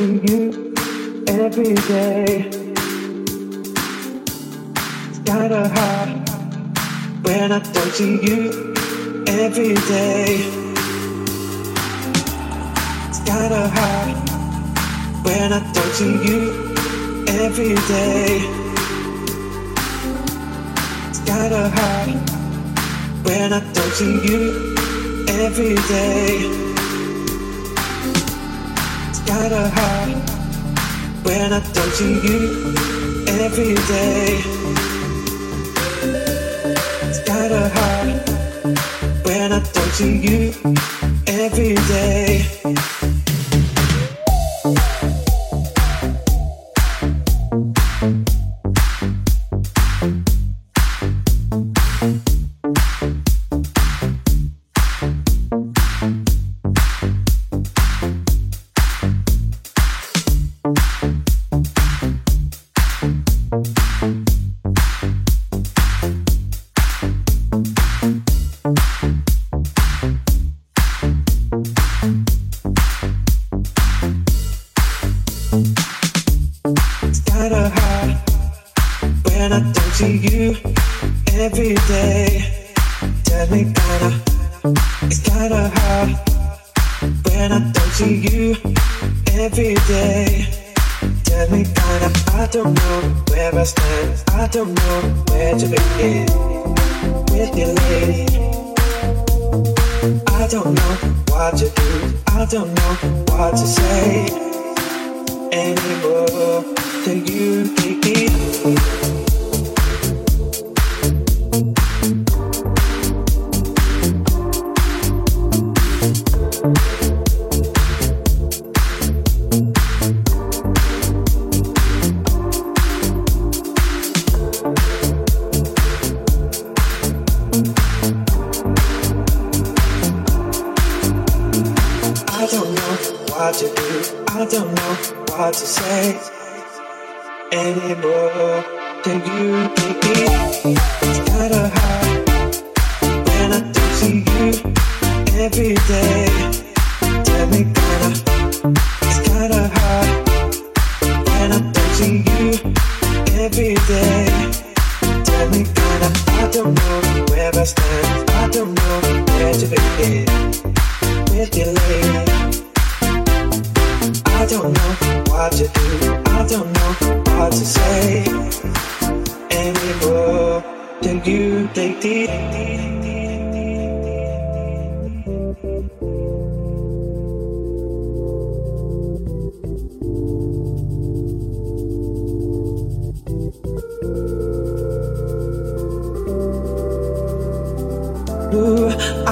of you every day. It's kinda hard when I don't see you every day. It's kinda hard when I don't see you every day. It's kinda hard when I don't see you every day. Kinda hard when I don't see you every day. It's kinda hard when I don't see you every day. Kinda, I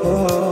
I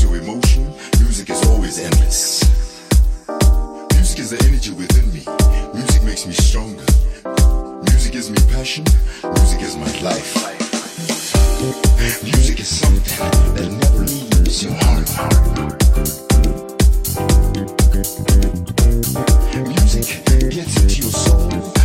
Your emotion, music is always endless. Music is the energy within me. Music makes me stronger. Music gives me passion. Music is my life. Music is something that never leaves your heart. Music gets into your soul.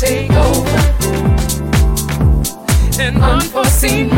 Take over. An unforeseen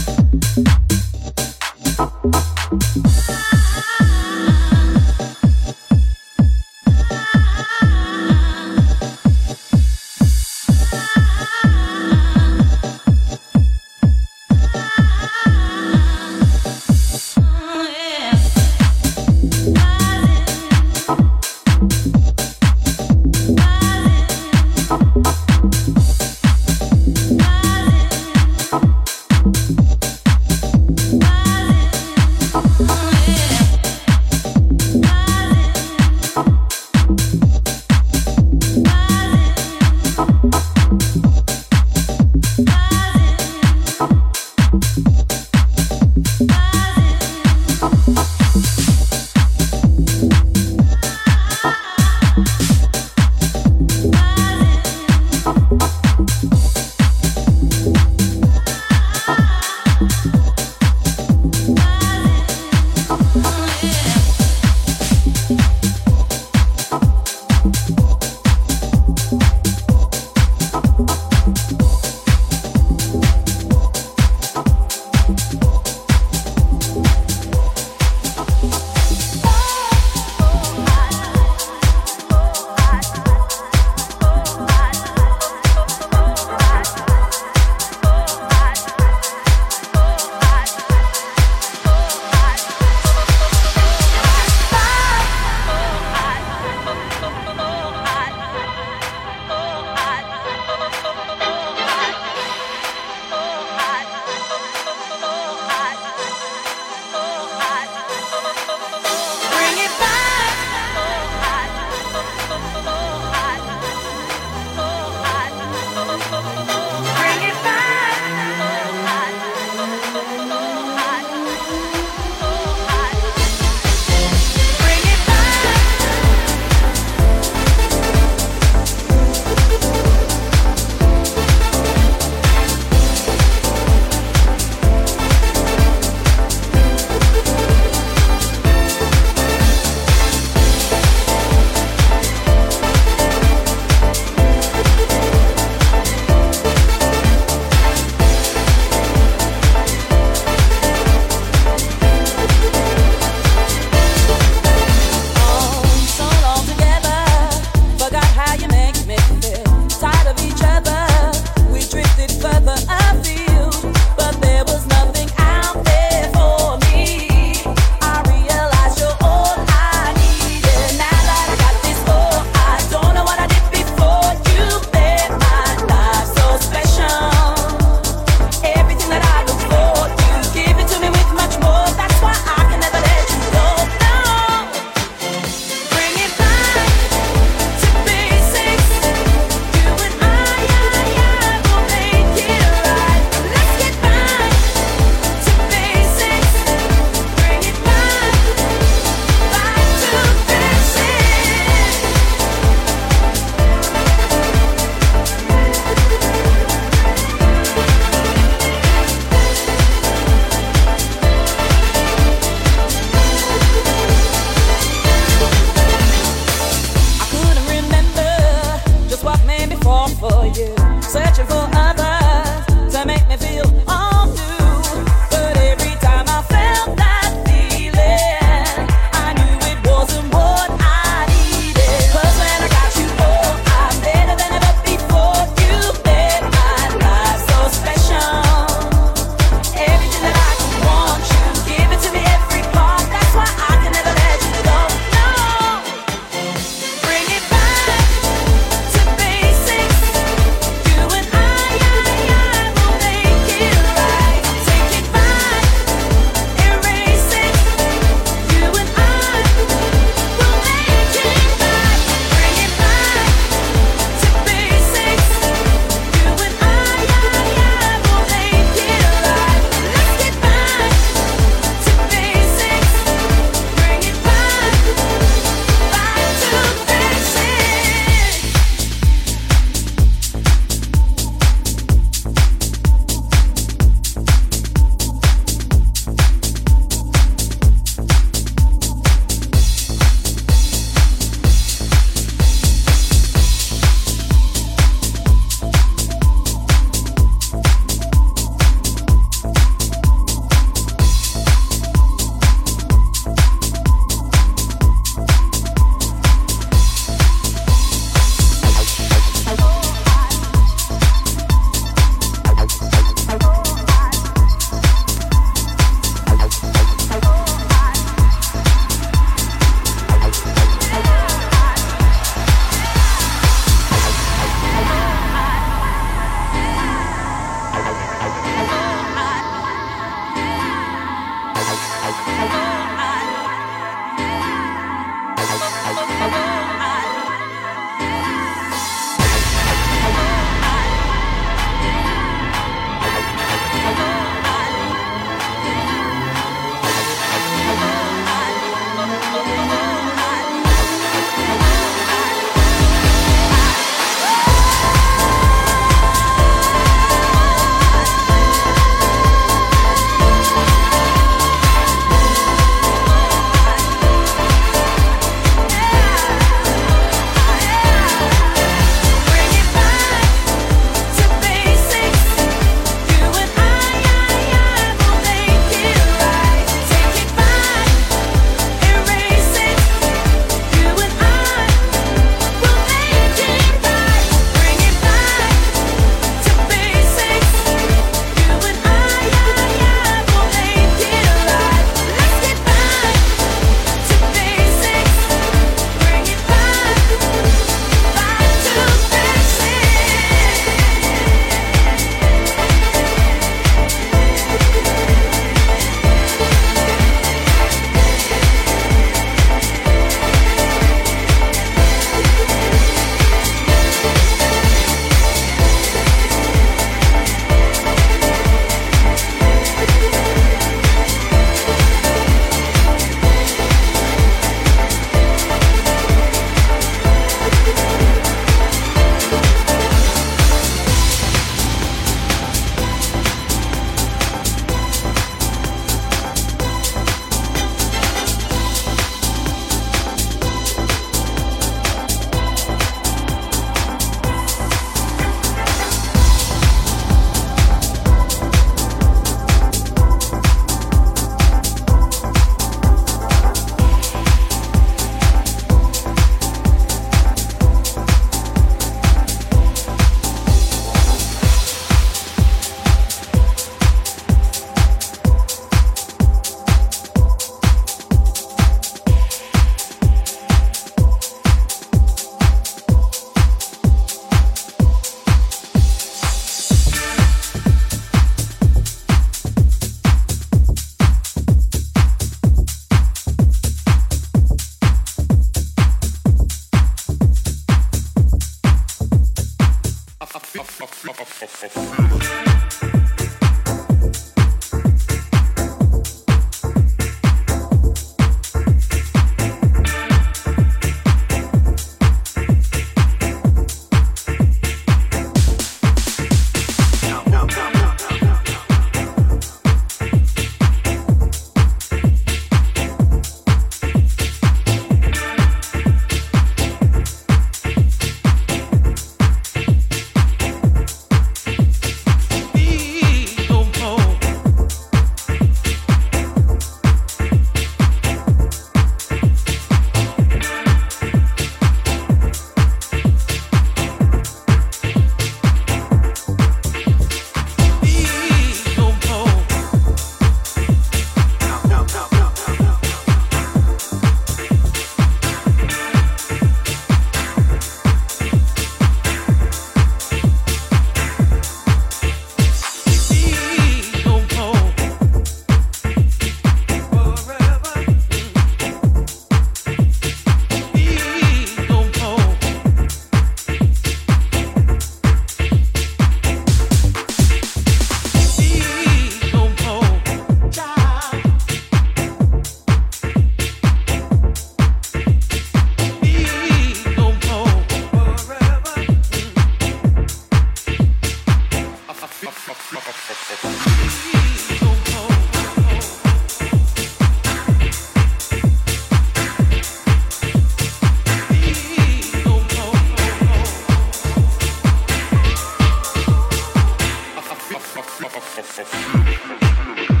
フフフフフフフフ